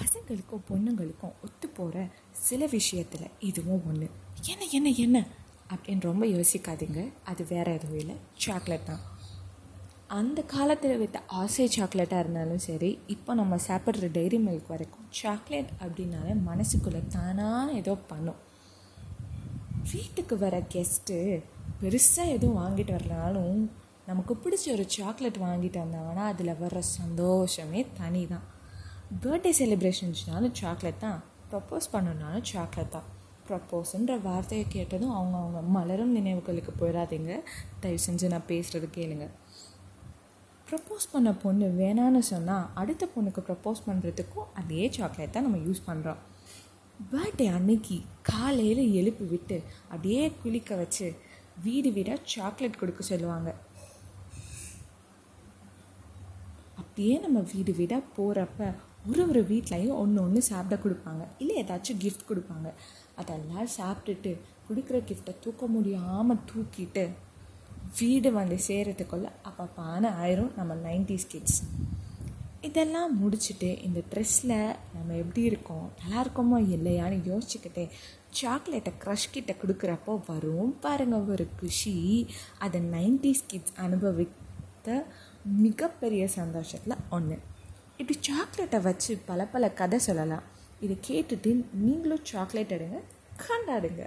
பசங்களுக்கும் பொண்ணுங்களுக்கும் ஒத்து போகிற சில விஷயத்தில் இதுவும் ஒன்று என்ன என்ன என்ன? அப்படின்னு ரொம்ப யோசிக்காதீங்க. அது வேறு எதுவும் இல்லை. சாக்லேட் தான். அந்த காலத்தில் வைத்த ஆசை சாக்லேட்டாக இருந்தாலும் சரி இப்போ நம்ம சாப்பிட்ற டைரி மில்க் வரைக்கும் சாக்லேட் அப்படின்னாலே மனசுக்குள்ளே தானாக ஏதோ பண்ணும். வீட்டுக்கு வர கெஸ்ட்டு பெருசாக எதுவும் வாங்கிட்டு வரலனாலும் நமக்கு பிடிச்ச ஒரு சாக்லேட் வாங்கிட்டு வந்தாங்கன்னா அதில் வர்ற சந்தோஷமே தனி தான் பர்த்டே செலிப்ரேஷன்ஸ்னாலும் சாக்லேட் தான். ப்ரப்போஸ் பண்ணணுனாலும் சாக்லேட் தான். ப்ரப்போஸ்ன்ற வார்த்தையை கேட்டதும் அவங்க அவங்க மலரும் நினைவுகளுக்கு போயிடாதீங்க. தயவு செஞ்சு நான் பேசுகிறது கேளுங்க. ப்ரப்போஸ் பண்ண பொண்ணு வேணான்னு சொன்னால் அடுத்த பொண்ணுக்கு ப்ரப்போஸ் பண்ணுறதுக்கும் அதே சாக்லேட் தான் நம்ம யூஸ் பண்ணுறோம் பர்த்டே அன்னைக்கு காலையில் எழுப்பி விட்டு அப்படியே குளிக்க வச்சு வீடு வீடாக சாக்லேட் கொடுக்க சொல்லுவாங்க. அப்படியே நம்ம வீடு வீடாக போகிறப்ப ஒரு ஒரு வீட்லேயும் ஒன்று ஒன்று சாப்பிட கொடுப்பாங்க. இல்லை ஏதாச்சும் கிஃப்ட் கொடுப்பாங்க. அதெல்லாம் சாப்பிட்டுட்டு கொடுக்குற கிஃப்ட்டை தூக்க முடியாமல் தூக்கிட்டு வீடு வந்து சேரத்துக்குள்ள அப்பப்பான ஆயிரும் நம்ம நைன்டிஸ் கிட்ஸ் இதெல்லாம் முடிச்சுட்டு இந்த ட்ரெஸ்ஸில் நம்ம எப்படி இருக்கோம்? நல்லா இருக்கோமோ இல்லையான்னு யோசிச்சுக்கிட்டே சாக்லேட்டை க்ரஷ் கிட்ட கொடுக்குறப்போ வரும் பாருங்க ஒரு குஷி. அதை நைன்டிஸ் கிட்ஸ் அனுபவித்த மிகப்பெரிய சந்தோஷத்தில் ஒன்று இப்படி சாக்லேட்டை வச்சு பல பல கதை சொல்லலாம். இதை கேட்டுட்டு நீங்களும் சாக்லேட் எடுங்க கண்டாடுங்க.